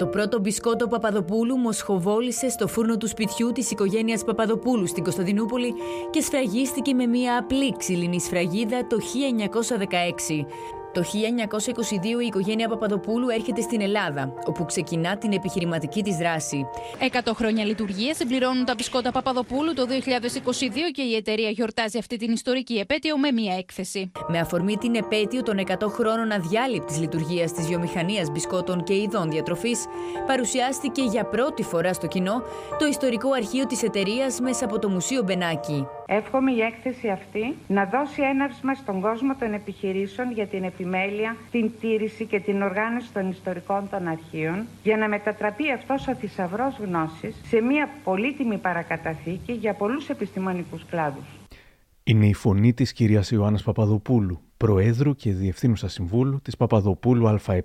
Το πρώτο μπισκότο Παπαδοπούλου μοσχοβόλησε στο φούρνο του σπιτιού της οικογένειας Παπαδοπούλου στην Κωνσταντινούπολη και σφραγίστηκε με μια απλή ξύλινη σφραγίδα το 1916. Το 1922 η οικογένεια Παπαδοπούλου έρχεται στην Ελλάδα, όπου ξεκινά την επιχειρηματική της δράση. 100 χρόνια λειτουργία συμπληρώνουν τα μπισκότα Παπαδοπούλου το 2022 και η εταιρεία γιορτάζει αυτή την ιστορική επέτειο με μία έκθεση. Με αφορμή την επέτειο των 100 χρόνων αδιάλειπτης λειτουργίας της βιομηχανίας μπισκότων και ειδών διατροφής, παρουσιάστηκε για πρώτη φορά στο κοινό το ιστορικό αρχείο της εταιρείας μέσα από το Μουσείο Μπενάκη. Εύχομαι η έκθεση αυτή να δώσει έναυσμα στον κόσμο των επιχειρήσεων για την επιμέλεια, την τήρηση και την οργάνωση των ιστορικών των αρχείων για να μετατραπεί αυτός ο θησαυρός γνώσης σε μια πολύτιμη παρακαταθήκη για πολλούς επιστημονικούς κλάδους. Είναι η φωνή της κυρίας Ιωάννας Παπαδοπούλου, Προέδρου και Διευθύνουσα Συμβούλου της Παπαδοπούλου ΑΕ.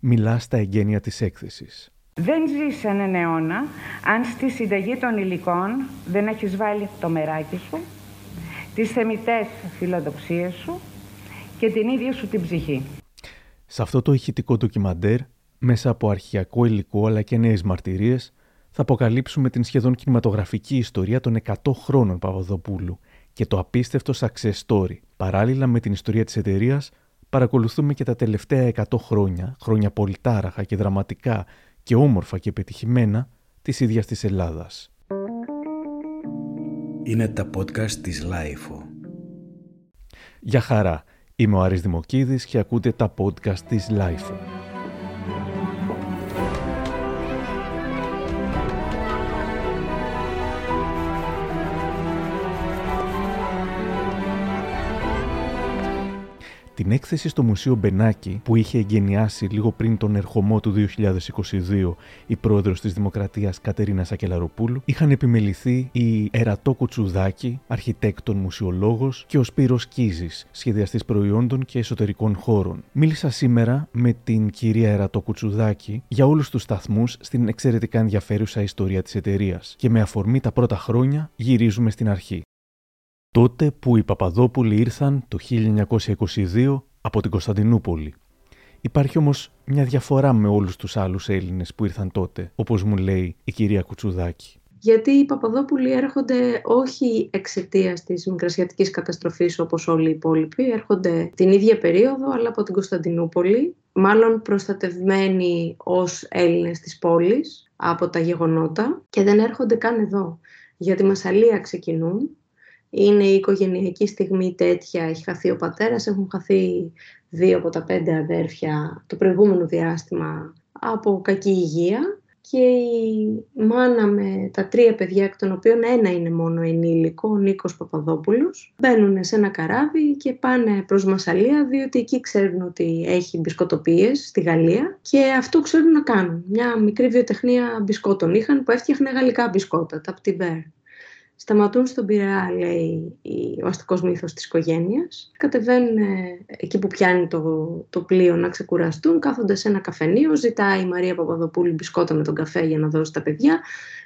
Μιλά στα εγγένεια της έκθεσης. Δεν ζεις έναν αιώνα αν στη συνταγή των υλικών δεν έχεις βάλει το μεράκι σου, τις θεμητές φιλοδοξίες σου και την ίδια σου την ψυχή. Σε αυτό το ηχητικό ντοκιμαντέρ, μέσα από αρχιακό υλικό αλλά και νέες μαρτυρίες, θα αποκαλύψουμε την σχεδόν κινηματογραφική ιστορία των 100 χρόνων Παπαδοπούλου και το απίστευτο success story. Παράλληλα με την ιστορία της εταιρείας, παρακολουθούμε και τα τελευταία 100 χρόνια, χρόνια πολυτάραχα και δραματικά και όμορφα και πετυχημένα της ίδιας της Ελλάδας. Είναι τα podcast της LiFO. Γεια χαρά, είμαι ο Άρης Δημοκίδης και ακούτε τα podcast της LiFO. Την έκθεση στο Μουσείο Μπενάκη που είχε εγκαινιάσει λίγο πριν τον ερχομό του 2022 η πρόεδρος της Δημοκρατίας Κατερίνα Σακελαροπούλου είχαν επιμεληθεί η Ερατό Κουτσουδάκη, αρχιτέκτον μουσιολόγος και ο Σπύρος Κίζης, σχεδιαστής προϊόντων και εσωτερικών χώρων. Μίλησα σήμερα με την κυρία Ερατό Κουτσουδάκη για όλους τους σταθμούς στην εξαιρετικά ενδιαφέρουσα ιστορία της εταιρείας και με αφορμή τα πρώτα χρόνια γυρίζουμε στην αρχή τότε που οι Παπαδόπουλοι ήρθαν το 1922 από την Κωνσταντινούπολη. Υπάρχει όμως μια διαφορά με όλους τους άλλους Έλληνες που ήρθαν τότε, όπως μου λέει η κυρία Κουτσουδάκη. Γιατί οι Παπαδόπουλοι έρχονται όχι εξαιτίας της μικρασιατικής καταστροφής όπως όλοι οι υπόλοιποι, έρχονται την ίδια περίοδο αλλά από την Κωνσταντινούπολη, μάλλον προστατευμένοι ως Έλληνες της πόλης από τα γεγονότα και δεν έρχονται καν εδώ. Για τη Μασαλία ξεκινούν είναι η οικογενειακή στιγμή τέτοια, έχει χαθεί ο πατέρας, έχουν χαθεί δύο από τα πέντε αδέρφια το προηγούμενο διάστημα από κακή υγεία και η μάνα με τα τρία παιδιά, εκ των οποίων ένα είναι μόνο ενήλικο, ο Νίκος Παπαδόπουλος, μπαίνουν σε ένα καράβι και πάνε προς Μασαλία, διότι εκεί ξέρουν ότι έχει μπισκοτοπίες στη Γαλλία και αυτό ξέρουν να κάνουν. Μια μικρή βιοτεχνία μπισκότων είχαν που έφτιαχνε γαλλικά μπισκότα, τα Πτιμπέρ. Σταματούν στον Πειραιά, λέει ο αστικός μύθος της οικογένειας. Κατεβαίνουν εκεί που πιάνει το, το πλοίο να ξεκουραστούν, κάθονται σε ένα καφενείο, ζητάει η Μαρία Παπαδοπούλου μπισκότα με τον καφέ για να δώσει τα παιδιά.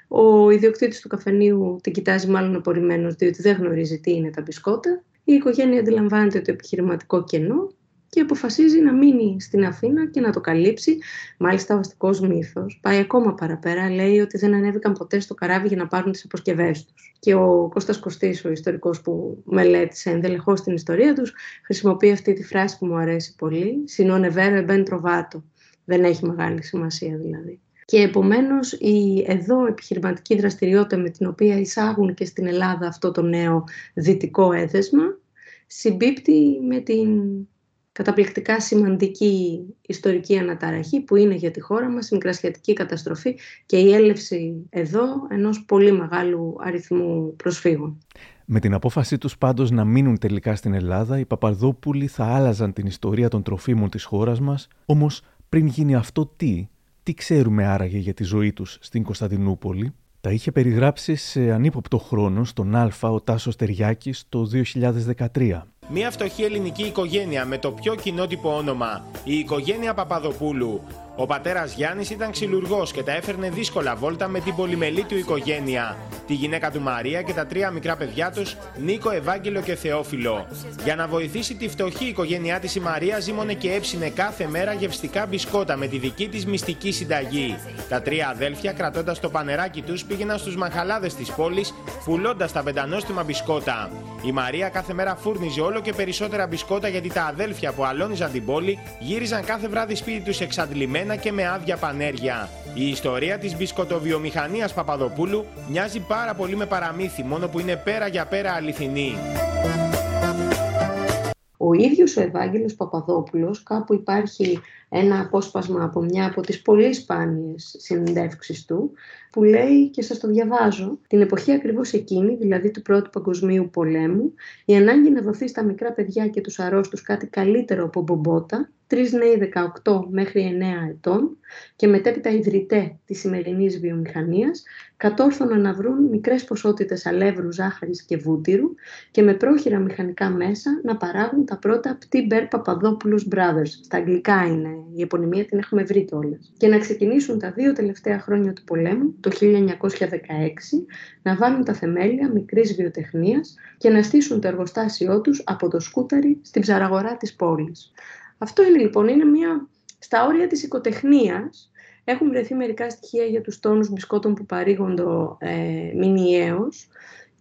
Ο ιδιοκτήτης του καφενείου την κοιτάζει μάλλον απορριμμένος, διότι δεν γνωρίζει τι είναι τα μπισκότα. Η οικογένεια αντιλαμβάνεται το επιχειρηματικό κενό και αποφασίζει να μείνει στην Αθήνα και να το καλύψει. Μάλιστα, ο αστικός μύθος πάει ακόμα παραπέρα. Λέει ότι δεν ανέβηκαν ποτέ στο καράβι για να πάρουν τις αποσκευές τους. Και ο Κώστας Κωστής, ο ιστορικός που μελέτησε ενδελεχώς την ιστορία τους, χρησιμοποιεί αυτή τη φράση που μου αρέσει πολύ. Συνώνε βέρε μπεν τροβάτο. Δεν έχει μεγάλη σημασία δηλαδή. Και επομένως η εδώ επιχειρηματική δραστηριότητα με την οποία εισάγουν και στην Ελλάδα αυτό το νέο δυτικό έδεσμα συμπίπτει με την καταπληκτικά σημαντική ιστορική αναταραχή που είναι για τη χώρα μας η μικρασιατική καταστροφή και η έλευση εδώ ενός πολύ μεγάλου αριθμού προσφύγων. Με την απόφασή τους πάντως να μείνουν τελικά στην Ελλάδα, οι Παπαρδόπουλοι θα άλλαζαν την ιστορία των τροφίμων της χώρας μας, όμως πριν γίνει αυτό τι, τι ξέρουμε άραγε για τη ζωή τους στην Κωνσταντινούπολη, τα είχε περιγράψει σε ανύποπτο χρόνο στον Α ο Τάσος Τεριάκης το 2013. Μια φτωχή ελληνική οικογένεια με το πιο κοινότυπο όνομα, η οικογένεια Παπαδοπούλου, Ο πατέρας Γιάννης ήταν ξυλουργός και τα έφερνε δύσκολα βόλτα με την πολυμελή του οικογένεια. Τη γυναίκα του Μαρία και τα τρία μικρά παιδιά τους, Νίκο, Ευάγγελο και Θεόφιλο. Για να βοηθήσει τη φτωχή οικογένειά της, η Μαρία ζήμωνε και έψινε κάθε μέρα γευστικά μπισκότα με τη δική της μυστική συνταγή. Τα τρία αδέλφια, κρατώντας το πανεράκι τους, πήγαιναν στους μαχαλάδες της πόλης, πουλώντας τα πεντανόστιμα μπισκότα. Η Μαρία κάθε μέρα φούρνιζε όλο και περισσότερα μπισκότα γιατί τα αδέλφια που αλώνιζαν την πόλη γύριζαν κάθε βράδυ σπίτι τους εξαντλημένα και με άδεια πανέργεια. Η ιστορία της μπισκοτοβιομηχανίας Παπαδοπούλου μοιάζει πάρα πολύ με παραμύθι, μόνο που είναι πέρα για πέρα αληθινή. Ο ίδιος ο Ευάγγελος Παπαδόπουλος, κάπου υπάρχει ένα απόσπασμα από μια από τις πολύ σπάνιες συνεντεύξεις του, που λέει και σας το διαβάζω, την εποχή ακριβώς εκείνη, δηλαδή του Πρώτου Παγκοσμίου Πολέμου, η ανάγκη να δοθεί στα μικρά παιδιά και τους αρρώστους κάτι καλύτερο από μπομπότα, τρεις νέοι 18 μέχρι 9 ετών και μετέπειτα ιδρυτέ της σημερινής βιομηχανίας, κατόρθωναν να βρουν μικρές ποσότητες αλεύρου, ζάχαρης και βούτυρου και με πρόχειρα μηχανικά μέσα να παράγουν τα πρώτα Πτήμπερ Παπαδόπουλους Brothers. Στα αγγλικά είναι, η επωνυμία την έχουμε βρει κιόλας. Και να ξεκινήσουν τα δύο τελευταία χρόνια του πολέμου, το 1916, να βάλουν τα θεμέλια μικρής βιοτεχνίας και να στήσουν το εργοστάσιό τους από το σκούταρι στην ψαραγορά της πόλης. Αυτό είναι λοιπόν, είναι μια στα όρια της οικοτεχνίας, έχουν βρεθεί μερικά στοιχεία για τους τόνους μπισκότων που παρήγονται ε, μηνιαίως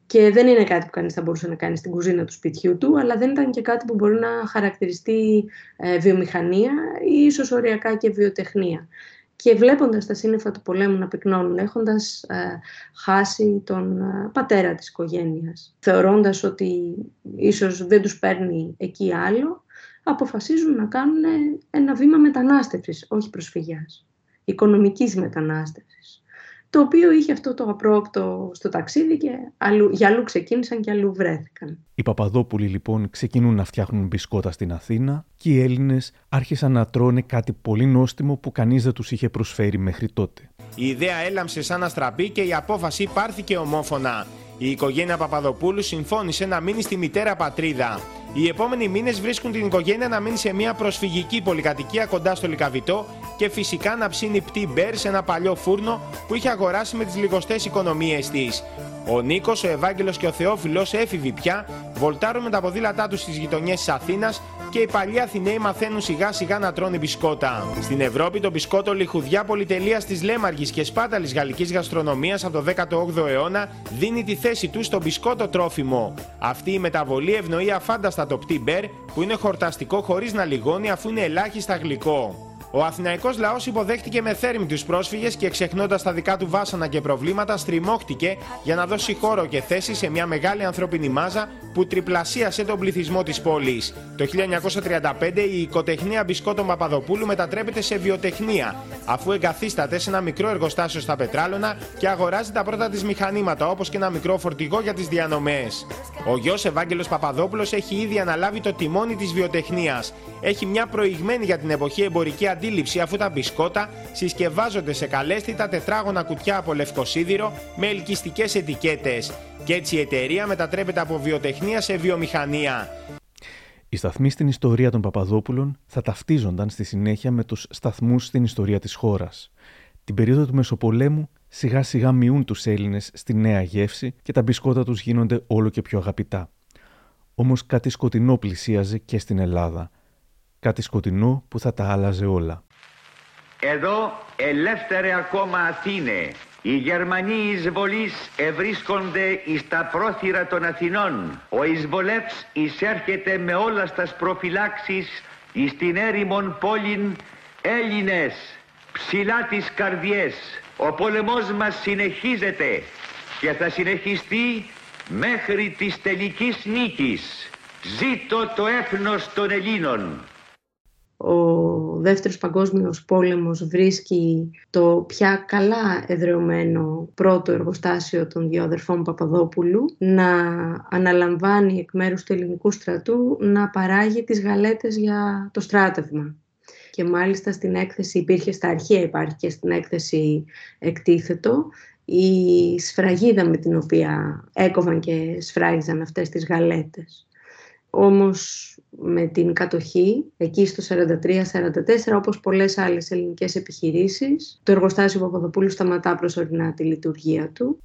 και δεν είναι κάτι που κανείς θα μπορούσε να κάνει στην κουζίνα του σπιτιού του, αλλά δεν ήταν και κάτι που μπορεί να χαρακτηριστεί ε, βιομηχανία ή ίσως οριακά και βιοτεχνία. Και βλέποντας τα σύννεφα του πολέμου να πυκνώνουν, έχοντας ε, χάσει τον ε, πατέρα της οικογένειας, θεωρώντας ότι ίσως δεν τους παίρνει εκεί άλλο, αποφασίζουν να κάνουν ένα βήμα μετανάστευσης, όχι προσφυγιάς, οικονομικής μετανάστευσης. Το οποίο είχε αυτό το απρόπτο στο ταξίδι και αλλού, για αλλού ξεκίνησαν και αλλού βρέθηκαν. Οι Παπαδόπουλοι λοιπόν ξεκινούν να φτιάχνουν μπισκότα στην Αθήνα και οι Έλληνες άρχισαν να τρώνε κάτι πολύ νόστιμο που κανείς δεν τους είχε προσφέρει μέχρι τότε. Η ιδέα έλαμψε σαν αστραπή και η απόφαση πάρθηκε ομόφωνα. Η οικογένεια Παπαδοπούλου συμφώνησε να μείνει στη μητέρα πατρίδα. Οι επόμενοι μήνες βρίσκουν την οικογένεια να μείνει σε μια προσφυγική πολυκατοικία κοντά στο Λικαβιτό και φυσικά να ψήνει πτή μπέρ σε ένα παλιό φούρνο που είχε αγοράσει με τις λιγοστές οικονομίες της. Ο Νίκος, ο Ευάγγελος και ο Θεόφιλος, έφηβοι πια, βολτάρουν με τα ποδήλατά τους στις γειτονιές της Αθήνας και οι παλιοί Αθηναίοι μαθαίνουν σιγά σιγά να τρώνε μπισκότα. Στην Ευρώπη το μπισκότο λιχουδιά πολυτελεία της Λέμαργης και σπάταλης γαλλικής γαστρονομίας από το 18ο αιώνα δίνει τη θέση του στο μπισκότο τρόφιμο. Αυτή η μεταβολή ευνοεί αφάνταστα το πτή μπέρ που είναι χορταστικό χωρίς να λιγώνει αφού είναι ελάχιστα γλυκό. Ο Αθηναϊκός λαός υποδέχτηκε με θέρμη τους πρόσφυγες και ξεχνώντας τα δικά του βάσανα και προβλήματα στριμώχτηκε για να δώσει χώρο και θέση σε μια μεγάλη ανθρώπινη μάζα που τριπλασίασε τον πληθυσμό της πόλης. Το 1935 η οικοτεχνία Μπισκότο Παπαδοπούλου μετατρέπεται σε βιοτεχνία αφού εγκαθίσταται σε ένα μικρό εργοστάσιο στα Πετράλωνα και αγοράζει τα πρώτα της μηχανήματα όπως και ένα μικρό φορτηγό για τις διανομές. Ο γιος Ευάγγελος Παπαδόπουλος έχει ήδη αναλάβει το τιμόνι της βιοτεχνίας. Έχει μια προηγμένη για την εποχή εμπορική αντίληψη αφού τα μπισκότα συσκευάζονται σε καλέσθητα τετράγωνα κουτιά από λευκοσίδηρο με ελκυστικές ετικέτες. Και έτσι η εταιρεία μετατρέπεται από βιοτεχνία σε βιομηχανία. Οι σταθμοί στην ιστορία των Παπαδόπουλων θα ταυτίζονταν στη συνέχεια με τους σταθμούς στην ιστορία της χώρας. Την περίοδο του Μεσοπολέμου σιγά σιγά μειούν τους Έλληνες στη νέα γεύση και τα μπισκότα τους γίνονται όλο και πιο αγαπητά. Όμως κάτι σκοτεινό πλησίαζε και στην Ελλάδα – κάτι σκοτεινό που θα τα άλλαζε όλα. Εδώ ελεύθερε ακόμα Αθήνε. Οι Γερμανοί εισβολείς ευρίσκονται εις τα πρόθυρα των Αθηνών. Ο εισβολεύς εισέρχεται με όλας στα προφυλάξεις εις την έρημον πόλην Έλληνες ψηλά τις καρδιές. Ο πόλεμός μας συνεχίζεται και θα συνεχιστεί μέχρι της τελικής νίκης. Ζήτω το έθνος των Ελλήνων ο Δεύτερος Παγκόσμιος Πόλεμος βρίσκει το πια καλά εδρεωμένο πρώτο εργοστάσιο των δύο αδερφών Παπαδόπουλου να αναλαμβάνει εκ μέρους του ελληνικού στρατού να παράγει τις γαλέτες για το στράτευμα. Και μάλιστα στην έκθεση υπήρχε, στα αρχεία υπάρχει και στην έκθεση εκτίθετο, η σφραγίδα με την οποία έκοβαν και σφράγιζαν αυτές τις γαλέτες. Όμως με την κατοχή, εκεί στο 43-44, όπως πολλές άλλες ελληνικές επιχειρήσεις, το εργοστάσιο Παπαδοπούλου σταματά προσωρινά τη λειτουργία του.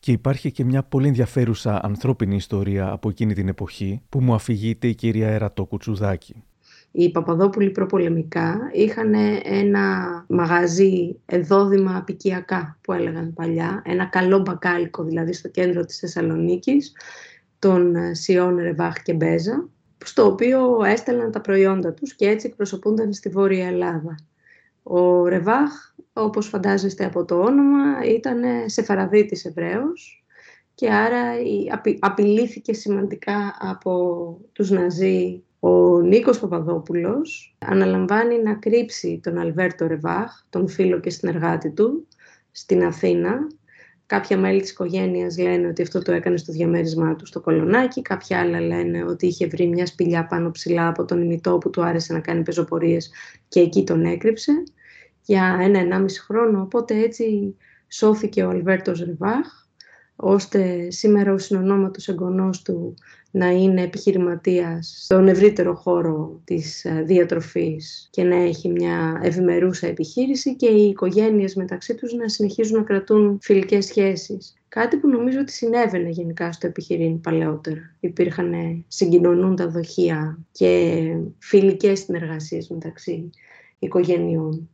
Και υπάρχει και μια πολύ ενδιαφέρουσα ανθρώπινη ιστορία από εκείνη την εποχή που μου αφηγείται η κυρία Ερατό Κουτσουδάκη. Οι Παπαδόπουλοι προπολεμικά είχαν ένα μαγαζί εδόδημα απικιακά που έλεγαν παλιά, ένα καλό μπακάλικο δηλαδή στο κέντρο της Θεσσαλονίκης, των Σιών Ρεβάχ και Μπέζα, στο οποίο έστελναν τα προϊόντα τους και έτσι εκπροσωπούνταν στη Βόρεια Ελλάδα. Ο Ρεβάχ, όπως φαντάζεστε από το όνομα, ήταν σεφαραδίτης Εβραίος και άρα απειλήθηκε σημαντικά από τους Ναζί. Ο Νίκος Παπαδόπουλος αναλαμβάνει να κρύψει τον Αλβέρτο Ρεβάχ, τον φίλο και συνεργάτη του, στην Αθήνα Κάποια μέλη της οικογένειας λένε ότι αυτό το έκανε στο διαμέρισμά του στο Κολονάκι, κάποια άλλα λένε ότι είχε βρει μια σπηλιά πάνω ψηλά από τον ημιτό που του άρεσε να κάνει πεζοπορίες και εκεί τον έκρυψε για ένα-ενάμιση χρόνο. Οπότε έτσι σώθηκε ο Αλβέρτος Ριβάχ, ώστε σήμερα ο συνονόματος εγγονός του να είναι επιχειρηματίας στον ευρύτερο χώρο της ε, διατροφής και να έχει μια ευημερούσα επιχείρηση και οι οικογένειες μεταξύ τους να συνεχίζουν να κρατούν φιλικές σχέσεις. Κάτι που νομίζω ότι συνέβαινε γενικά στο επιχειρήν παλαιότερα. Υπήρχαν συγκοινωνούντα δοχεία και φιλικές συνεργασίες μεταξύ οικογενειών.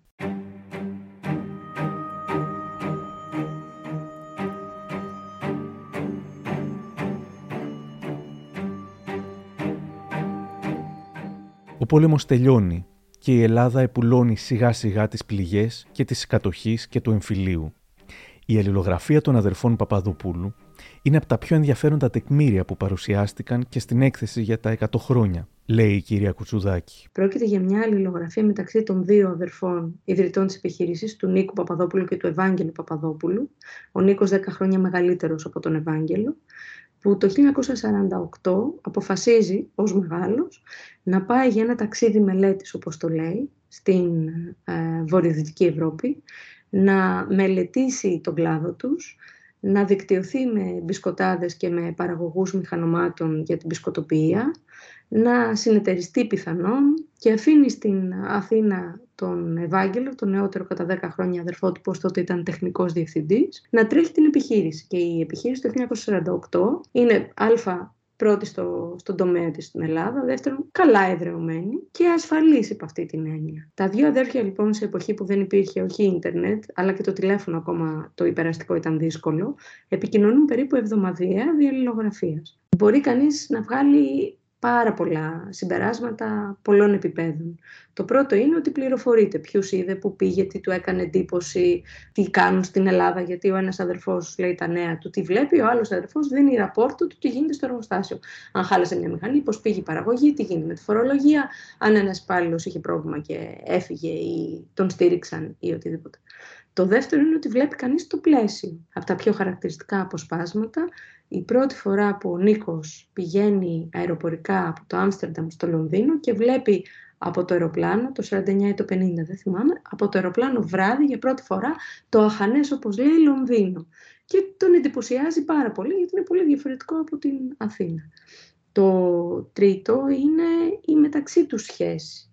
Ο πόλεμος τελειώνει και η Ελλάδα επουλώνει σιγά σιγά τις πληγές και της κατοχής και του εμφυλίου. Η αλληλογραφία των αδερφών Παπαδοπούλου είναι από τα πιο ενδιαφέροντα τεκμήρια που παρουσιάστηκαν και στην έκθεση για τα 100 χρόνια, λέει η κυρία Κουτσουδάκη. Πρόκειται για μια αλληλογραφία μεταξύ των δύο αδερφών ιδρυτών της επιχείρησης, του Νίκου Παπαδόπουλου και του Ευάγγελου Παπαδόπουλου. Ο Νίκος 10 χρόνια μεγαλύτερος από τον Ευάγγελο, που το 1948 αποφασίζει ως μεγάλος να πάει για ένα ταξίδι μελέτης, όπως το λέει, στην ε, Βορειοδυτική Ευρώπη, να μελετήσει τον κλάδο τους, να δικτυωθεί με μπισκοτάδες και με παραγωγούς μηχανωμάτων για την μπισκοτοποιία, να συνεταιριστεί πιθανόν και αφήνει στην Αθήνα τον Ευάγγελο, τον νεότερο κατά 10 χρόνια αδερφό του, πως τότε ήταν τεχνικός διευθυντής, να τρέχει την επιχείρηση. Και η επιχείρηση το 1948 είναι α πρώτη στο, στον τομέα της στην Ελλάδα, δεύτερον καλά εδρεωμένη και ασφαλής υπ' αυτή την έννοια. Τα δύο αδέρφια λοιπόν σε εποχή που δεν υπήρχε όχι ίντερνετ, αλλά και το τηλέφωνο ακόμα το υπεραστικό ήταν δύσκολο, επικοινωνούν περίπου εβδομαδιαία διαλληλογραφίας. Μπορεί κανείς να βγάλει πάρα πολλά συμπεράσματα πολλών επιπέδων. Το πρώτο είναι ότι πληροφορείται ποιου είδε, που πήγε, τι του έκανε εντύπωση, τι κάνουν στην Ελλάδα, γιατί ο ένας αδερφό λέει τα νέα του, τι βλέπει, ο άλλος αδερφό δίνει ραπόρτο του τι γίνεται στο εργοστάσιο. Αν χάλασε μια μηχανή, πώς πήγε η παραγωγή, τι γίνεται με τη φορολογία, αν ένας υπάλληλος είχε πρόβλημα και έφυγε ή τον στήριξαν ή οτιδήποτε. Το δεύτερο είναι ότι βλέπει κανείς το πλαίσιο. Από τα πιο χαρακτηριστικά αποσπάσματα η πρώτη φορά που ο Νίκος πηγαίνει αεροπορικά από το Άμστερνταμ στο Λονδίνο και βλέπει από το αεροπλάνο, το 49 ή το 50 δεν θυμάμαι, από το αεροπλάνο βράδυ για πρώτη φορά το αχανές όπως λέει Λονδίνο. Και τον εντυπωσιάζει πάρα πολύ γιατί είναι πολύ διαφορετικό από την Αθήνα. Το τρίτο είναι η μεταξύ τους σχέση.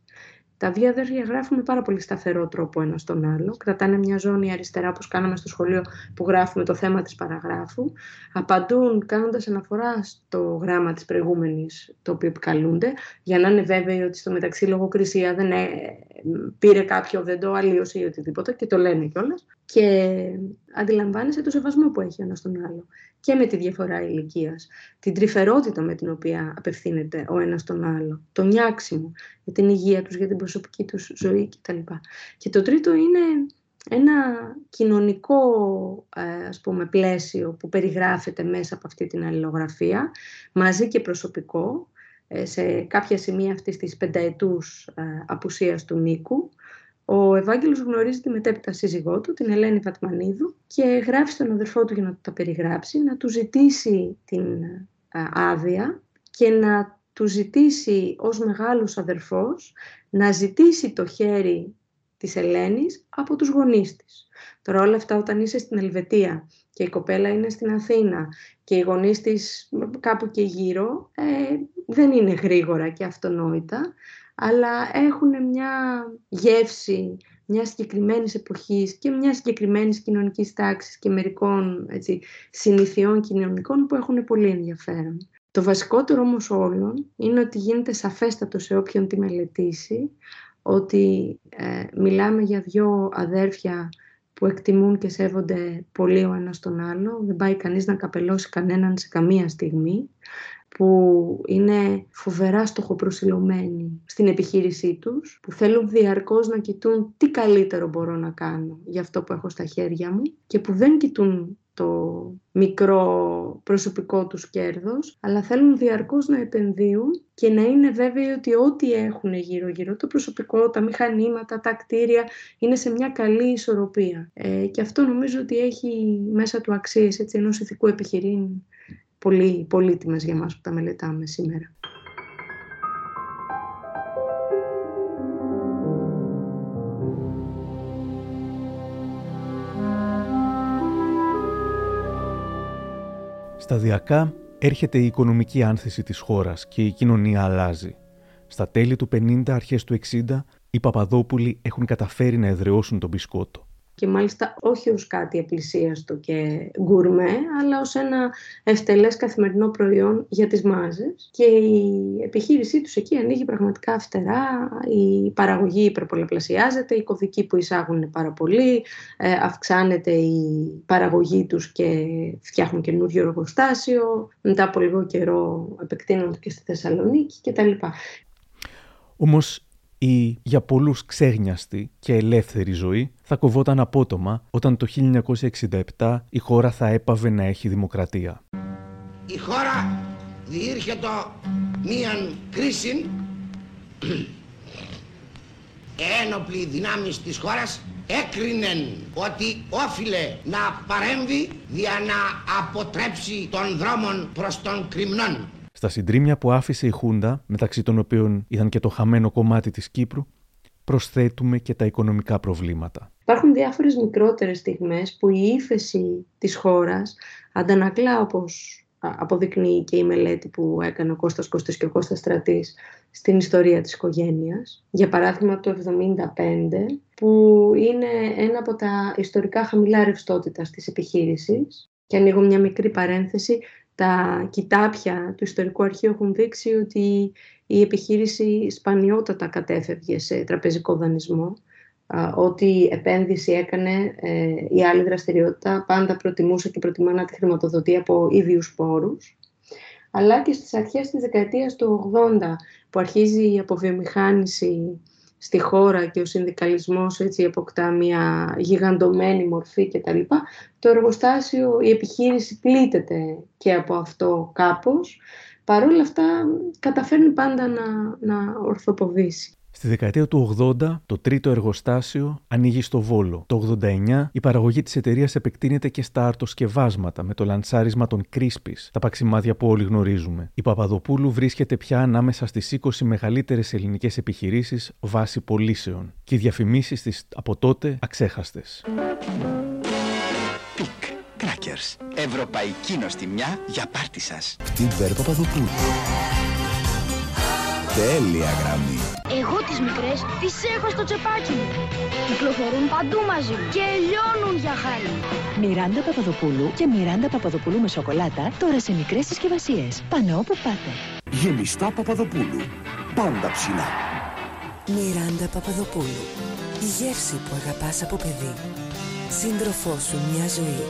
Τα δύο αδέρφια γράφουν με πάρα πολύ σταθερό τρόπο ένα στον άλλο. Κρατάνε μια ζώνη αριστερά, όπως κάναμε στο σχολείο που γράφουμε το θέμα της παραγράφου. Απαντούν κάνοντας αναφορά στο γράμμα της προηγούμενης, το οποίο επικαλούνται, για να είναι βέβαιοι ότι στο μεταξύ λογοκρισία δεν ε, πήρε κάποιο, δεν το αλλίωσε ή οτιδήποτε και το λένε κιόλας. Και αντιλαμβάνεσαι το σεβασμό που έχει ένας στον άλλο και με τη διαφορά ηλικίας, την τρυφερότητα με την οποία απευθύνεται ο ένας τον άλλο, το νιάξιμο για την υγεία τους, για την προσωπική τους ζωή κτλ. Και το τρίτο είναι ένα κοινωνικό ε, ας πούμε, πλαίσιο που περιγράφεται μέσα από αυτή την αλληλογραφία, μαζί και προσωπικό, ε, σε κάποια σημεία αυτής της πενταετούς ε, απουσίας του Νίκου, ο Ευάγγελος γνωρίζει τη μετέπειτα σύζυγό του, την Ελένη Βατμανίδου και γράφει στον αδερφό του για να τα περιγράψει, να του ζητήσει την άδεια και να του ζητήσει ως μεγάλος αδερφός να ζητήσει το χέρι της Ελένης από τους γονείς της. Τώρα όλα αυτά όταν είσαι στην Ελβετία και η κοπέλα είναι στην Αθήνα και οι γονείς της κάπου και γύρω, ε, δεν είναι γρήγορα και αυτονόητα, αλλά έχουν μια γεύση μιας συγκεκριμένης εποχής και μιας συγκεκριμένης κοινωνικής τάξης και μερικών έτσι, συνηθιών κοινωνικών που έχουν πολύ ενδιαφέρον. Το βασικότερο όμως όλων είναι ότι γίνεται σαφέστατο σε όποιον τη μελετήσει ότι ε, μιλάμε για δυο αδέρφια που εκτιμούν και σέβονται πολύ ο ένας τον άλλο. Δεν πάει κανείς να καπελώσει κανέναν σε καμία στιγμή που είναι φοβερά στοχοπροσιλωμένοι στην επιχείρησή τους, που θέλουν διαρκώς να κοιτούν τι καλύτερο μπορώ να κάνω για αυτό που έχω στα χέρια μου και που δεν κοιτούν το μικρό προσωπικό τους κέρδος, αλλά θέλουν διαρκώς να επενδύουν και να είναι βέβαιοι ότι ό,τι έχουν γύρω-γύρω, το προσωπικό, τα μηχανήματα, τα κτίρια, είναι σε μια καλή ισορροπία. Ε, και αυτό νομίζω ότι έχει μέσα του αξίες έτσι, ενός ηθικού επιχειρήν πολύ πολύτιμες για μας που τα μελετάμε σήμερα. Σταδιακά έρχεται η οικονομική άνθηση της χώρας και η κοινωνία αλλάζει. Στα τέλη του 50, αρχές του 60, οι Παπαδόπουλοι έχουν καταφέρει να εδραιώσουν τον μπισκότο και μάλιστα όχι ως κάτι απλησίαστο και γκουρμέ, αλλά ως ένα ευτελές καθημερινό προϊόν για τις μάζες. Και η επιχείρησή τους εκεί ανοίγει πραγματικά φτερά, η παραγωγή υπερπολαπλασιάζεται, οι κωδικοί που εισάγουν είναι πάρα πολύ, ε, αυξάνεται η παραγωγή τους και φτιάχνουν καινούριο εργοστάσιο, μετά από λίγο καιρό επεκτείνονται και στη Θεσσαλονίκη κτλ. Όμως η για πολλούς ξέγνιαστη και ελεύθερη ζωή θα κοβόταν απότομα όταν το 1967 η χώρα θα έπαβε να έχει δημοκρατία. Η χώρα διήρχεται μίαν κρίση ένοπλοι δυνάμεις της χώρας έκρινεν ότι όφιλε να παρέμβει για να αποτρέψει τον δρόμων προς τον κρυμνών. Στα συντρίμια που άφησε η Χούντα, μεταξύ των οποίων ήταν και το χαμένο κομμάτι της Κύπρου, προσθέτουμε και τα οικονομικά προβλήματα. Υπάρχουν διάφορες μικρότερες στιγμές που η ύφεση της χώρας αντανακλά όπως αποδεικνύει και η μελέτη που έκανε ο Κώστας Κώστας και ο Κώστας Στρατής στην ιστορία της οικογένειας. Για παράδειγμα το 1975 που είναι ένα από τα ιστορικά χαμηλά ρευστότητα της επιχείρησης και ανοίγω μια μικρή παρένθεση τα κοιτάπια του ιστορικού αρχείου έχουν δείξει ότι η επιχείρηση σπανιότατα κατέφευγε σε τραπεζικό δανεισμό. Ό,τι επένδυση έκανε ε, η άλλη δραστηριότητα πάντα προτιμούσε και προτιμά να τη χρηματοδοτεί από ίδιους πόρους. Αλλά και στις αρχές της δεκαετίας του 80 που αρχίζει η αποβιομηχάνηση στη χώρα και ο συνδικαλισμός έτσι αποκτά μια γιγαντωμένη μορφή κτλ. Το εργοστάσιο, η επιχείρηση πλήττεται και από αυτό κάπως. Παρ' όλα αυτά καταφέρνει πάντα να, να ορθοποδήσει. Στη δεκαετία του 80, το τρίτο εργοστάσιο ανοίγει στο Βόλο. Το 89, η παραγωγή της εταιρείας επεκτείνεται και στα αρτοσκευάσματα με το λαντσάρισμα των Κρίσπης, τα παξιμάδια που όλοι γνωρίζουμε. Η Παπαδοπούλου βρίσκεται πια ανάμεσα στις 20 μεγαλύτερες ελληνικές επιχειρήσεις βάσει πωλήσεων. Και οι διαφημίσεις της από τότε αξέχαστες. Πικ Κράκερς. Ευρωπαϊκή νοστιμιά για πάρτι σας. Παπαδοπούλου. Τέλεια γραμμή. Εγώ τις μικρές τις έχω στο τσεπάκι μου. Κυκλοφορούν παντού μαζί μου και λιώνουν για χάρη. Μιράντα Παπαδοπούλου και Μιράντα Παπαδοπούλου με σοκολάτα τώρα σε μικρές συσκευασίες. Πάνε όπου πάτε. Γεμιστά Παπαδοπούλου. Πάντα ψηλά. Μιράντα Παπαδοπούλου. Η γεύση που αγαπάς από παιδί. Σύντροφό σου μια ζωή.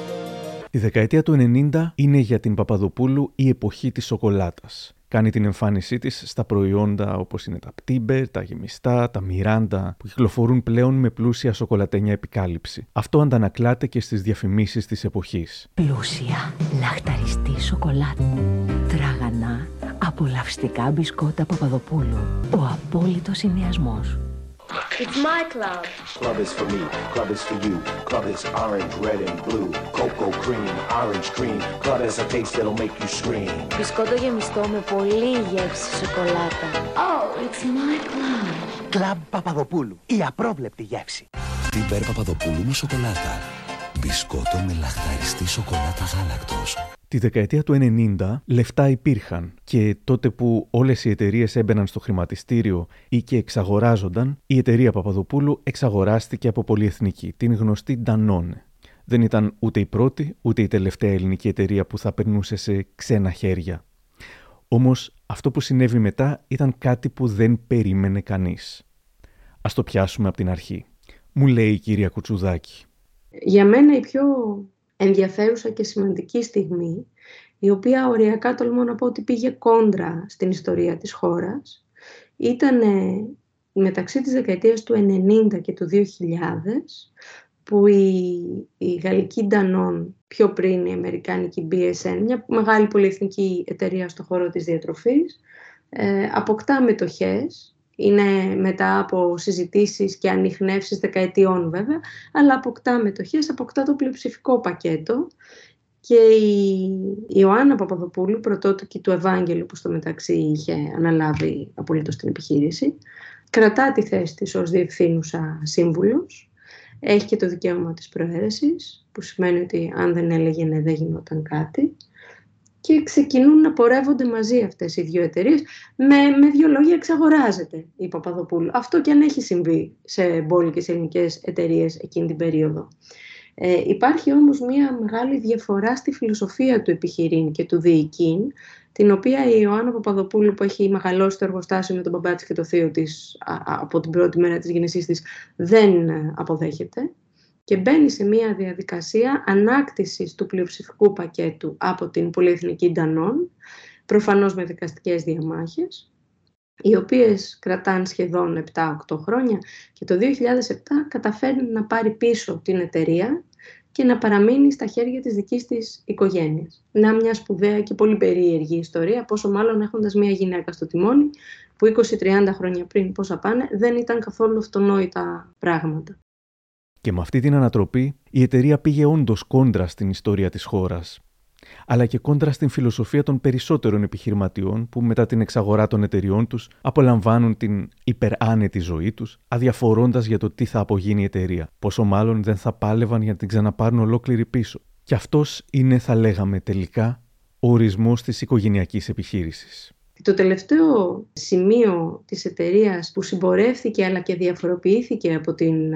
Η δεκαετία του 90 είναι για την Παπαδοπούλου η εποχή της σοκολάτας κάνει την εμφάνισή της στα προϊόντα όπως είναι τα πτύμπερ, τα γεμιστά, τα μιράντα που κυκλοφορούν πλέον με πλούσια σοκολατένια επικάλυψη. Αυτό αντανακλάται και στις διαφημίσεις της εποχής. Πλούσια, λαχταριστή σοκολάτα, τραγανά, απολαυστικά μπισκότα Παπαδοπούλου. Ο απόλυτος συνδυασμός. It's my club. Club is for me, club is for you. Club is orange, red and blue. Cocoa cream, orange cream. Club has a taste that'll make you scream. Μπισκότο γεμιστό με πολύ γεύση σοκολάτα. Oh, it's my club. Κλαμπ Παπαδοπούλου. Η απρόβλεπτη γεύση. Τιμπέρ Παπαδοπούλου με σοκολάτα. Μπισκότο με λαχταριστή σοκολάτα γάλακτος. Τη δεκαετία του 90 λεφτά υπήρχαν και τότε που όλες οι εταιρείες έμπαιναν στο χρηματιστήριο ή και εξαγοράζονταν, η εταιρεία Παπαδοπούλου εξαγοράστηκε από πολυεθνική, την γνωστή Danone. Δεν ήταν ούτε η πρώτη ούτε η τελευταία ελληνική εταιρεία που θα περνούσε σε ξένα χέρια. Όμως αυτό που συνέβη μετά ήταν κάτι που δεν περίμενε κανείς. Ας το πιάσουμε από την αρχή. Μου λέει η κυρία Κουτσουδάκη. Για μένα η πιο ενδιαφέρουσα και σημαντική στιγμή, η οποία οριακά τολμώ να πω ότι πήγε κόντρα στην ιστορία της χώρας, ήταν μεταξύ της δεκαετίας του 90 και του 2000, που η, η γαλλική Danone, πιο πριν η αμερικάνικη BSN, μια μεγάλη πολυεθνική εταιρεία στο χώρο της διατροφής, ε, αποκτά μετοχές, είναι μετά από συζητήσεις και ανοιχνεύσεις δεκαετιών βέβαια, αλλά αποκτά μετοχές, αποκτά το πλειοψηφικό πακέτο και η Ιωάννα Παπαδοπούλου, πρωτότοκη του Ευάγγελου που στο μεταξύ είχε αναλάβει απολύτως την επιχείρηση, κρατά τη θέση της ως διευθύνουσα σύμβουλος έχει και το δικαίωμα της προαίρεσης, που σημαίνει ότι αν δεν έλεγε ναι δεν γινόταν κάτι. Και ξεκινούν να πορεύονται μαζί αυτές οι δύο εταιρείες. Με, με δύο λόγια εξαγοράζεται η Παπαδοπούλου. Αυτό και αν έχει συμβεί σε μπόλικες ελληνικές εταιρείες εκείνη την περίοδο. Ε, υπάρχει όμως μια μεγάλη διαφορά στη φιλοσοφία του επιχειρήν και του διοικήν, την οποία η Ιωάννα Παπαδοπούλου που έχει μεγαλώσει το εργοστάσιο με τον μπαμπά της και το θείο της από την πρώτη μέρα της γεννησής της δεν ε, αποδέχεται και μπαίνει σε μια διαδικασία ανάκτησης του πλειοψηφικού πακέτου από την πολυεθνική Ντανόν, προφανώς με δικαστικές διαμάχες, οι οποίες κρατάνε σχεδόν 7-8 χρόνια και το 2007 καταφέρνει να πάρει πίσω την εταιρεία και να παραμείνει στα χέρια της δικής της οικογένειας. Να μια σπουδαία και πολύ περίεργη ιστορία, πόσο μάλλον έχοντας μια γυναίκα στο τιμόνι που 20-30 χρόνια πριν πόσα πάνε δεν ήταν καθόλου αυτονόητα πράγματα. Και με αυτή την ανατροπή η εταιρεία πήγε όντως κόντρα στην ιστορία της χώρας αλλά και κόντρα στην φιλοσοφία των περισσότερων επιχειρηματιών που μετά την εξαγορά των εταιριών τους απολαμβάνουν την υπεράνετη ζωή τους, αδιαφορώντας για το τι θα απογίνει η εταιρεία. Πόσο μάλλον δεν θα πάλευαν για να την ξαναπάρουν ολόκληρη πίσω. Και αυτός είναι, θα λέγαμε τελικά, ο ορισμός της οικογενειακής επιχείρησης. Το τελευταίο σημείο της εταιρείας που συμπορεύθηκε αλλά και διαφοροποιήθηκε από την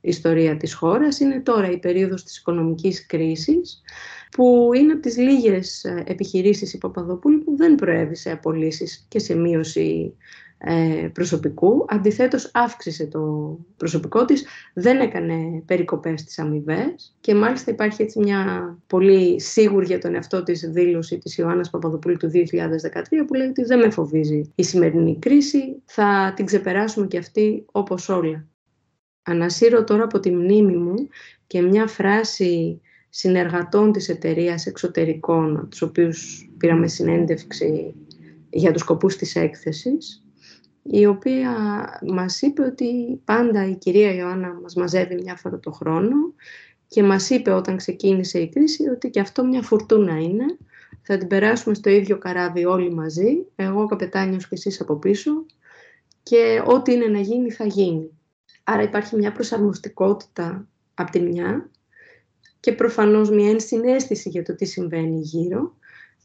ιστορία της χώρας είναι τώρα η περίοδος της οικονομικής κρίσης που είναι από τις λίγες ε, επιχειρήσεις η Παπαδοπούλου που δεν προέβησε απολύσεις και σε μείωση ε, προσωπικού. Αντιθέτως αύξησε το προσωπικό της, δεν έκανε περικοπές στις αμοιβές και μάλιστα υπάρχει έτσι μια πολύ σίγουρη για τον εαυτό της δήλωση της Ιωάννας Παπαδοπούλου του 2013 που λέει ότι δεν με φοβίζει η σημερινή κρίση, θα την ξεπεράσουμε και αυτή όπως όλα. Ανασύρω τώρα από τη μνήμη μου και μια φράση συνεργατών της εταιρείας εξωτερικών, τους οποίους πήραμε συνέντευξη για τους σκοπούς της έκθεσης, η οποία μας είπε ότι πάντα η κυρία Ιωάννα μας μαζεύει μια φορά το χρόνο και μας είπε όταν ξεκίνησε η κρίση ότι και αυτό μια φουρτούνα είναι. Θα την περάσουμε στο ίδιο καράβι όλοι μαζί, εγώ καπετάνιος και εσείς από πίσω και ό,τι είναι να γίνει θα γίνει. Άρα υπάρχει μια προσαρμοστικότητα από τη μια και προφανώς μια ενσυναίσθηση για το τι συμβαίνει γύρω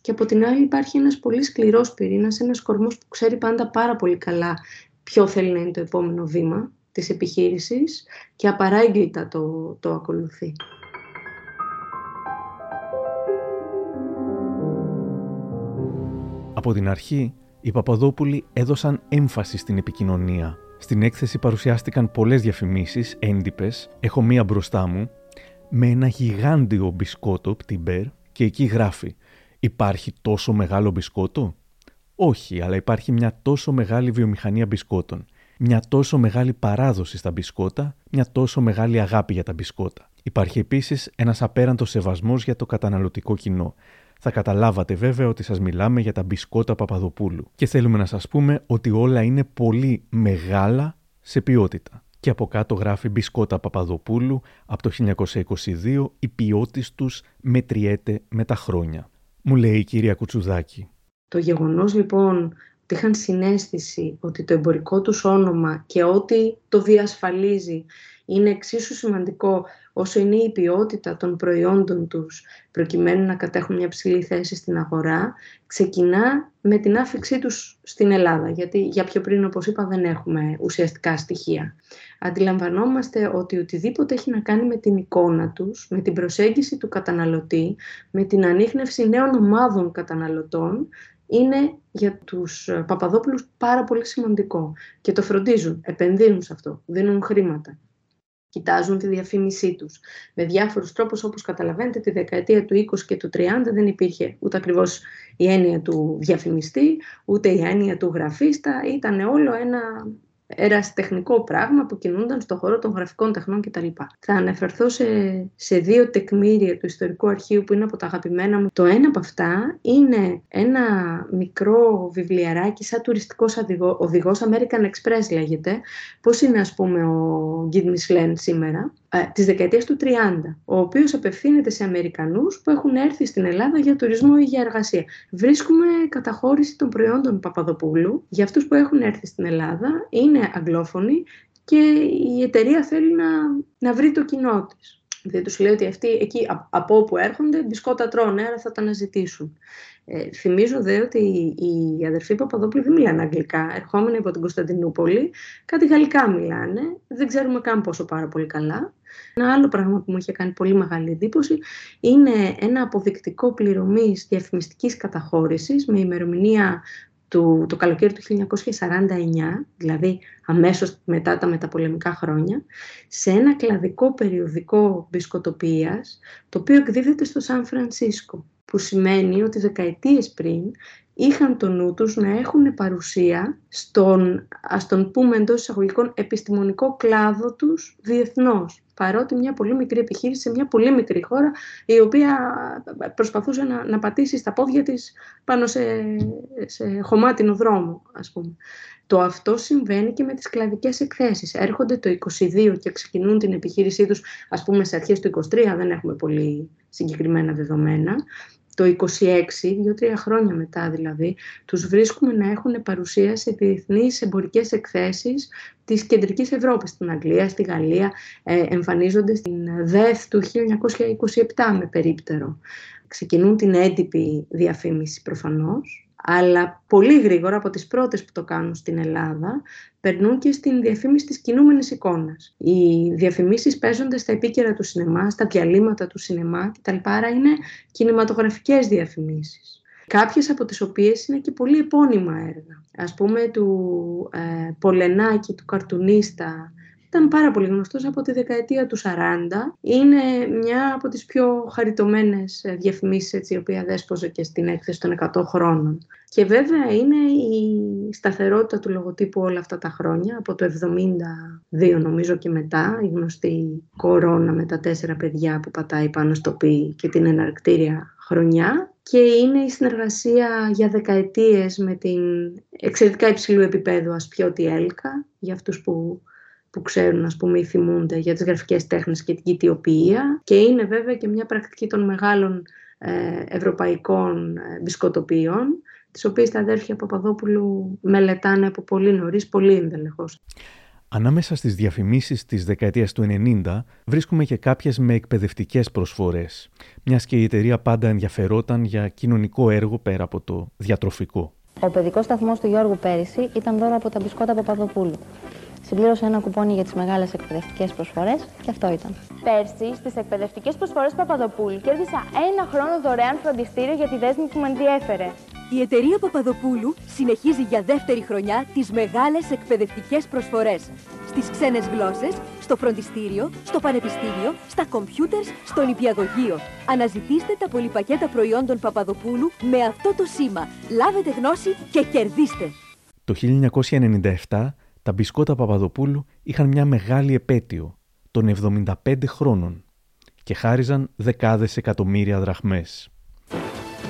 και από την άλλη υπάρχει ένας πολύ σκληρός πυρήνας, ένας κορμός που ξέρει πάντα πάρα πολύ καλά ποιο θέλει να είναι το επόμενο βήμα της επιχείρησης και απαράγγελτα το, το ακολουθεί. Από την αρχή, οι Παπαδόπουλοι έδωσαν έμφαση στην επικοινωνία. Στην έκθεση παρουσιάστηκαν πολλές διαφημίσεις, έντυπες, έχω μία μπροστά μου, με ένα γιγάντιο μπισκότο πτυμπέρ και εκεί γράφει «Υπάρχει τόσο μεγάλο μπισκότο» Όχι, αλλά υπάρχει μια τόσο μεγάλη βιομηχανία μπισκότων, μια τόσο μεγάλη παράδοση στα μπισκότα, μια τόσο μεγάλη αγάπη για τα μπισκότα. Υπάρχει επίσης ένας απέραντος σεβασμός για το καταναλωτικό κοινό. Θα καταλάβατε βέβαια ότι σας μιλάμε για τα μπισκότα Παπαδοπούλου και θέλουμε να σας πούμε ότι όλα είναι πολύ μεγάλα σε ποιότητα και από κάτω γράφει «Μπισκότα Παπαδοπούλου» από το 1922 «Η ποιότης τους μετριέται με τα χρόνια». Μου λέει η κυρία Κουτσουδάκη. Το γεγονός λοιπόν ότι είχαν συνέστηση ότι το εμπορικό τους όνομα και ό,τι το διασφαλίζει είναι εξίσου σημαντικό όσο είναι η ποιότητα των προϊόντων τους προκειμένου να κατέχουν μια ψηλή θέση στην αγορά, ξεκινά με την άφηξή τους στην Ελλάδα, γιατί για πιο πριν, όπως είπα, δεν έχουμε ουσιαστικά στοιχεία. Αντιλαμβανόμαστε ότι οτιδήποτε έχει να κάνει με την εικόνα τους, με την προσέγγιση του καταναλωτή, με την ανείχνευση νέων ομάδων καταναλωτών, είναι για τους Παπαδόπουλους πάρα πολύ σημαντικό και το φροντίζουν, επενδύουν σε αυτό, δίνουν χρήματα κοιτάζουν τη διαφήμισή τους. Με διάφορους τρόπους, όπως καταλαβαίνετε, τη δεκαετία του 20 και του 30 δεν υπήρχε ούτε ακριβώς η έννοια του διαφημιστή, ούτε η έννοια του γραφίστα. Ήταν όλο ένα ερασιτεχνικό πράγμα που κινούνταν στον χώρο των γραφικών τεχνών κτλ. Θα αναφερθώ σε, σε δύο τεκμήρια του ιστορικού αρχείου που είναι από τα αγαπημένα μου. Το ένα από αυτά είναι ένα μικρό βιβλιαράκι σαν τουριστικός οδηγός, American Express λέγεται, πώς είναι ας πούμε ο Γκίτ Μισλέν σήμερα, ε, της δεκαετίας του 30, ο οποίος απευθύνεται σε Αμερικανούς που έχουν έρθει στην Ελλάδα για τουρισμό ή για εργασία. Βρίσκουμε καταχώρηση των προϊόντων Παπαδοπούλου για αυτούς που έχουν έρθει στην Ελλάδα, είναι αγγλόφωνοι και η εταιρεία θέλει να, να βρει το κοινό της. Δεν τους λέει ότι αυτοί εκεί από όπου έρχονται μπισκότα τρώνε, άρα θα τα αναζητήσουν. Ε, θυμίζω δε ότι οι αδερφοί Παπαδόπουλοι δεν μιλάνε αγγλικά. Ερχόμενοι από την Κωνσταντινούπολη, κάτι γαλλικά μιλάνε. Δεν ξέρουμε καν πόσο πάρα πολύ καλά. Ένα άλλο πράγμα που μου είχε κάνει πολύ μεγάλη εντύπωση είναι ένα αποδεικτικό πληρωμής διαφημιστικής καταχώρησης με ημερομηνία του, το καλοκαίρι του 1949, δηλαδή αμέσως μετά τα μεταπολεμικά χρόνια, σε ένα κλαδικό περιοδικό μπισκοτοπίας, το οποίο εκδίδεται στο Σαν Φρανσίσκο που σημαίνει ότι δεκαετίες πριν είχαν το νου τους να έχουν παρουσία στον, ας τον πούμε εντός εισαγωγικών, επιστημονικό κλάδο τους διεθνώς. Παρότι μια πολύ μικρή επιχείρηση σε μια πολύ μικρή χώρα η οποία προσπαθούσε να, να πατήσει στα πόδια της πάνω σε, σε χωμάτινο δρόμο, ας πούμε. Το αυτό συμβαίνει και με τις κλαδικές εκθέσεις. Έρχονται το 22 και ξεκινούν την επιχείρησή τους, ας πούμε, σε αρχές του 23, δεν έχουμε πολύ συγκεκριμένα δεδομένα το 26, δύο-τρία χρόνια μετά δηλαδή, τους βρίσκουμε να έχουν παρουσία σε διεθνείς εμπορικές εκθέσεις της κεντρικής Ευρώπης, στην Αγγλία, στη Γαλλία, ε, εμφανίζονται στην ΔΕΘ του 1927 με περίπτερο. Ξεκινούν την έντυπη διαφήμιση προφανώς, αλλά πολύ γρήγορα από τις πρώτες που το κάνουν στην Ελλάδα περνούν και στην διαφήμιση της κινούμενης εικόνας. Οι διαφημίσεις παίζονται στα επίκαιρα του σινεμά, στα διαλύματα του σινεμά κτλ. Άρα είναι κινηματογραφικές διαφημίσεις. Κάποιες από τις οποίες είναι και πολύ επώνυμα έργα. Ας πούμε του ε, Πολενάκη, του καρτουνίστα, ήταν πάρα πολύ γνωστός από τη δεκαετία του 40. Είναι μια από τις πιο χαριτωμένες διαφημίσεις η οποία δέσποζε και στην έκθεση των 100 χρόνων. Και βέβαια είναι η σταθερότητα του λογοτύπου όλα αυτά τα χρόνια, από το 72 νομίζω και μετά, η γνωστή κορώνα με τα τέσσερα παιδιά που πατάει πάνω στο πι και την εναρκτήρια χρονιά και είναι η συνεργασία για δεκαετίες με την εξαιρετικά υψηλού επίπεδου Ασπιώτη Έλκα, για αυτούς που που ξέρουν ας πούμε ή θυμούνται για τις γραφικές τέχνες και την κοιτιοποιία και είναι βέβαια και μια πρακτική των μεγάλων ε, ευρωπαϊκών ε, μπισκοτοποιών τις οποίες τα αδέρφια Παπαδόπουλου μελετάνε από πολύ νωρίς, πολύ ενδελεχώς. Ανάμεσα στις διαφημίσεις της δεκαετίας του 90 βρίσκουμε και κάποιες με εκπαιδευτικές προσφορές, μιας και η εταιρεία πάντα ενδιαφερόταν για κοινωνικό έργο πέρα από το διατροφικό. Ο παιδικός σταθμός του Γιώργου πέρυσι ήταν δώρο από τα μπισκότα Παπαδοπούλου. Συμπλήρωσα ένα κουπόνι για τις μεγάλες εκπαιδευτικές προσφορές και αυτό ήταν. Πέρσι, στις εκπαιδευτικές προσφορές Παπαδοπούλου, κέρδισα ένα χρόνο δωρεάν φροντιστήριο για τη δέσμη που με ενδιέφερε. Η εταιρεία Παπαδοπούλου συνεχίζει για δεύτερη χρονιά τις μεγάλες εκπαιδευτικές προσφορές. Στις ξένες γλώσσες, στο φροντιστήριο, στο πανεπιστήμιο, στα κομπιούτερς, στο νηπιαγωγείο. Αναζητήστε τα πολυπακέτα προϊόντων Παπαδοπούλου με αυτό το σήμα. Λάβετε γνώση και κερδίστε. Το 1997 τα μπισκότα Παπαδοπούλου είχαν μια μεγάλη επέτειο των 75 χρόνων και χάριζαν δεκάδες εκατομμύρια δραχμές.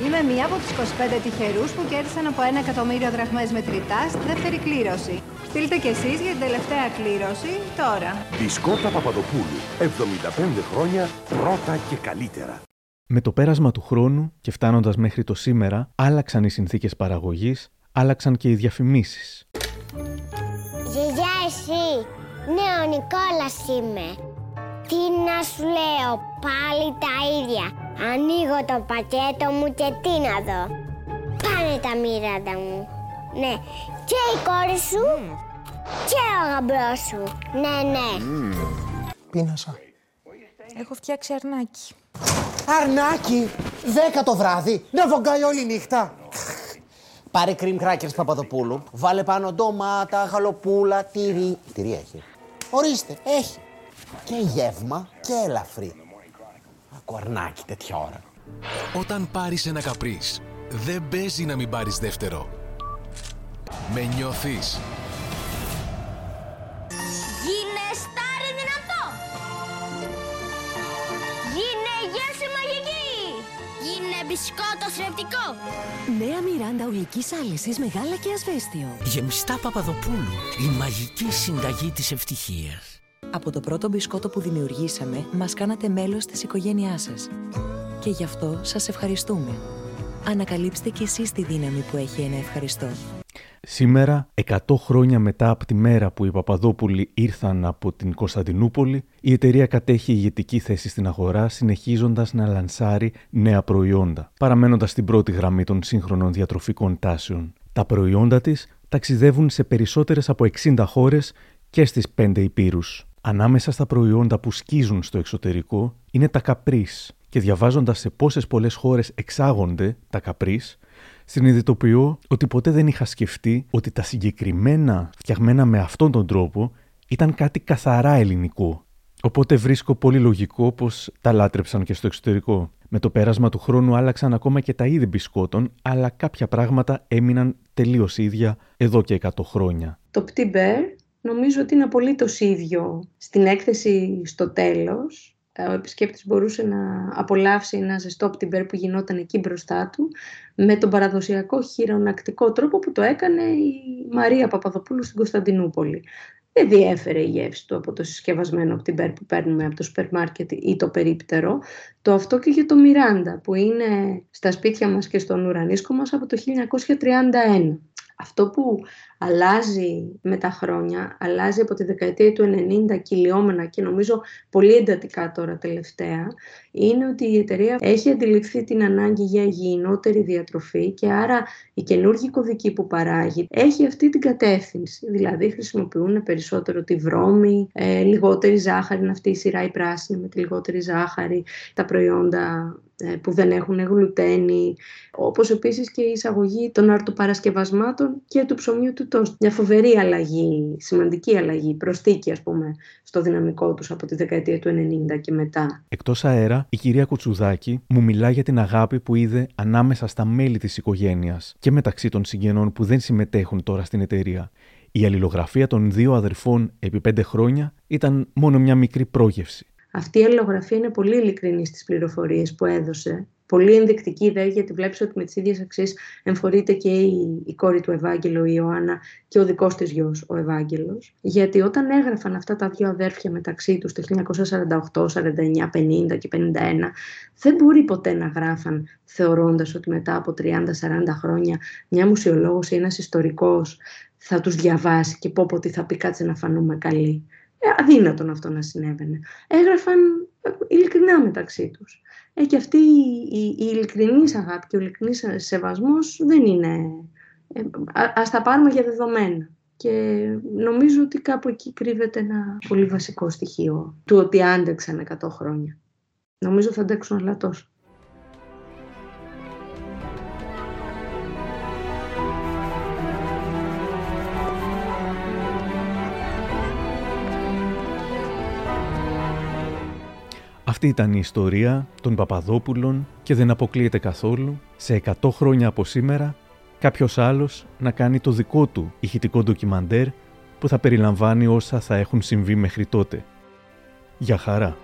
Είμαι μία από τους 25 τυχερούς που κέρδισαν από ένα εκατομμύριο δραχμές μετρητά στη δεύτερη κλήρωση. Στείλτε κι εσείς για την τελευταία κλήρωση τώρα. Μπισκότα Παπαδοπούλου. 75 χρόνια πρώτα και καλύτερα. Με το πέρασμα του χρόνου και φτάνοντας μέχρι το σήμερα, άλλαξαν οι συνθήκες παραγωγής, άλλαξαν και οι διαφημίσεις. Γιαγιά εσύ, ναι ο Νικόλας είμαι. Τι να σου λέω, πάλι τα ίδια. Ανοίγω το πακέτο μου και τι να δω. Πάνε τα μοιράντα μου. Ναι, και η κόρη σου και ο γαμπρός σου. Ναι, ναι. Πίνασα. Έχω φτιάξει αρνάκι. Αρνάκι! Δέκα το βράδυ! Να βογκάει όλη νύχτα! Πάρε cream crackers Παπαδοπούλου, βάλε πάνω ντομάτα, γαλοπούλα, τυρί. Τυρί έχει. Ορίστε, έχει. Και γεύμα και ελαφρύ. Ακού αρνάκι τέτοια ώρα. Όταν πάρεις ένα καπρίς, δεν παίζει να μην πάρεις δεύτερο. Με νιώθεις. Μπισκότο θρεπτικό. Νέα Μιράντα ολικής άλυσης με γάλα και ασβέστιο. Γεμιστά Παπαδοπούλου, η μαγική συνταγή της ευτυχίας. Από το πρώτο μπισκότο που δημιουργήσαμε, μας κάνατε μέλος της οικογένειάς σας. Και γι' αυτό σας ευχαριστούμε. Ανακαλύψτε κι εσείς τη δύναμη που έχει ένα ευχαριστώ. Σήμερα, 100 χρόνια μετά από τη μέρα που οι Παπαδόπουλοι ήρθαν από την Κωνσταντινούπολη, η εταιρεία κατέχει ηγετική θέση στην αγορά, συνεχίζοντας να λανσάρει νέα προϊόντα, παραμένοντας στην πρώτη γραμμή των σύγχρονων διατροφικών τάσεων. Τα προϊόντα της ταξιδεύουν σε περισσότερες από 60 χώρες και στις 5 υπήρους. Ανάμεσα στα προϊόντα που σκίζουν στο εξωτερικό είναι τα καπρίς και διαβάζοντας σε πόσες πολλές χώρες εξάγονται τα καπρίς, συνειδητοποιώ ότι ποτέ δεν είχα σκεφτεί ότι τα συγκεκριμένα φτιαγμένα με αυτόν τον τρόπο ήταν κάτι καθαρά ελληνικό. Οπότε βρίσκω πολύ λογικό πως τα λάτρεψαν και στο εξωτερικό. Με το πέρασμα του χρόνου άλλαξαν ακόμα και τα είδη μπισκότων, αλλά κάποια πράγματα έμειναν τελείως ίδια εδώ και 100 χρόνια. Το Petit Bear νομίζω ότι είναι απολύτως ίδιο στην έκθεση στο τέλος. Ο επισκέπτης μπορούσε να απολαύσει ένα ζεστό πτυμπέρ που γινόταν εκεί μπροστά του με τον παραδοσιακό χειρονακτικό τρόπο που το έκανε η Μαρία Παπαδοπούλου στην Κωνσταντινούπολη. Δεν διέφερε η γεύση του από το συσκευασμένο πτυμπέρ που παίρνουμε από το σούπερ μάρκετ ή το περίπτερο. Το αυτό και για το Μιράντα που είναι στα σπίτια μας και στον ουρανίσκο μας από το 1931. Αυτό που αλλάζει με τα χρόνια, αλλάζει από τη δεκαετία του 90 κυλιόμενα και νομίζω πολύ εντατικά τώρα τελευταία, είναι ότι η εταιρεία έχει αντιληφθεί την ανάγκη για υγιεινότερη διατροφή και άρα η καινούργια κωδική που παράγει έχει αυτή την κατεύθυνση. Δηλαδή χρησιμοποιούν περισσότερο τη βρώμη, ε, λιγότερη ζάχαρη, είναι αυτή η σειρά η πράσινη με τη λιγότερη ζάχαρη, τα προϊόντα ε, που δεν έχουν γλουτένη, όπως επίσης και η εισαγωγή των αρτοπαρασκευασμάτων και του ψωμιού του τόστ. Μια φοβερή αλλαγή, σημαντική αλλαγή, προστίκη ας πούμε, στο δυναμικό τους από τη δεκαετία του 90 και μετά. Εκτός αέρα, η κυρία Κουτσουδάκη μου μιλά για την αγάπη που είδε ανάμεσα στα μέλη της οικογένειας και μεταξύ των συγγενών που δεν συμμετέχουν τώρα στην εταιρεία. Η αλληλογραφία των δύο αδερφών επί πέντε χρόνια ήταν μόνο μια μικρή πρόγευση. Αυτή η αλληλογραφία είναι πολύ ειλικρινή στις πληροφορίες που έδωσε. Πολύ ενδεικτική δε, γιατί βλέπεις ότι με τις ίδιες αξίες εμφορείται και η, η κόρη του Ευάγγελο, η Ιωάννα, και ο δικός της γιος, ο Ευάγγελος. Γιατί όταν έγραφαν αυτά τα δύο αδέρφια μεταξύ τους το 1948, 49, 50 και 51, δεν μπορεί ποτέ να γράφαν θεωρώντας ότι μετά από 30-40 χρόνια μια μουσιολόγος ή ένας ιστορικός θα τους διαβάσει και πω πω τι θα πει κάτσε να φανούμε καλοί. Ε, αδύνατον αυτό να συνέβαινε. Έγραφαν ε, ειλικρινά μεταξύ τους. Ε, και αυτή η, η, η ειλικρινής αγάπη και ο ειλικρινής σεβασμός δεν είναι... Ε, α, ας τα πάρουμε για δεδομένα. Και νομίζω ότι κάπου εκεί κρύβεται ένα πολύ βασικό στοιχείο του ότι άντεξαν 100 χρόνια. Νομίζω θα αντέξουν αλλά τόσο. Αυτή ήταν η ιστορία των Παπαδόπουλων και δεν αποκλείεται καθόλου σε 100 χρόνια από σήμερα κάποιος άλλος να κάνει το δικό του ηχητικό ντοκιμαντέρ που θα περιλαμβάνει όσα θα έχουν συμβεί μέχρι τότε. Για χαρά!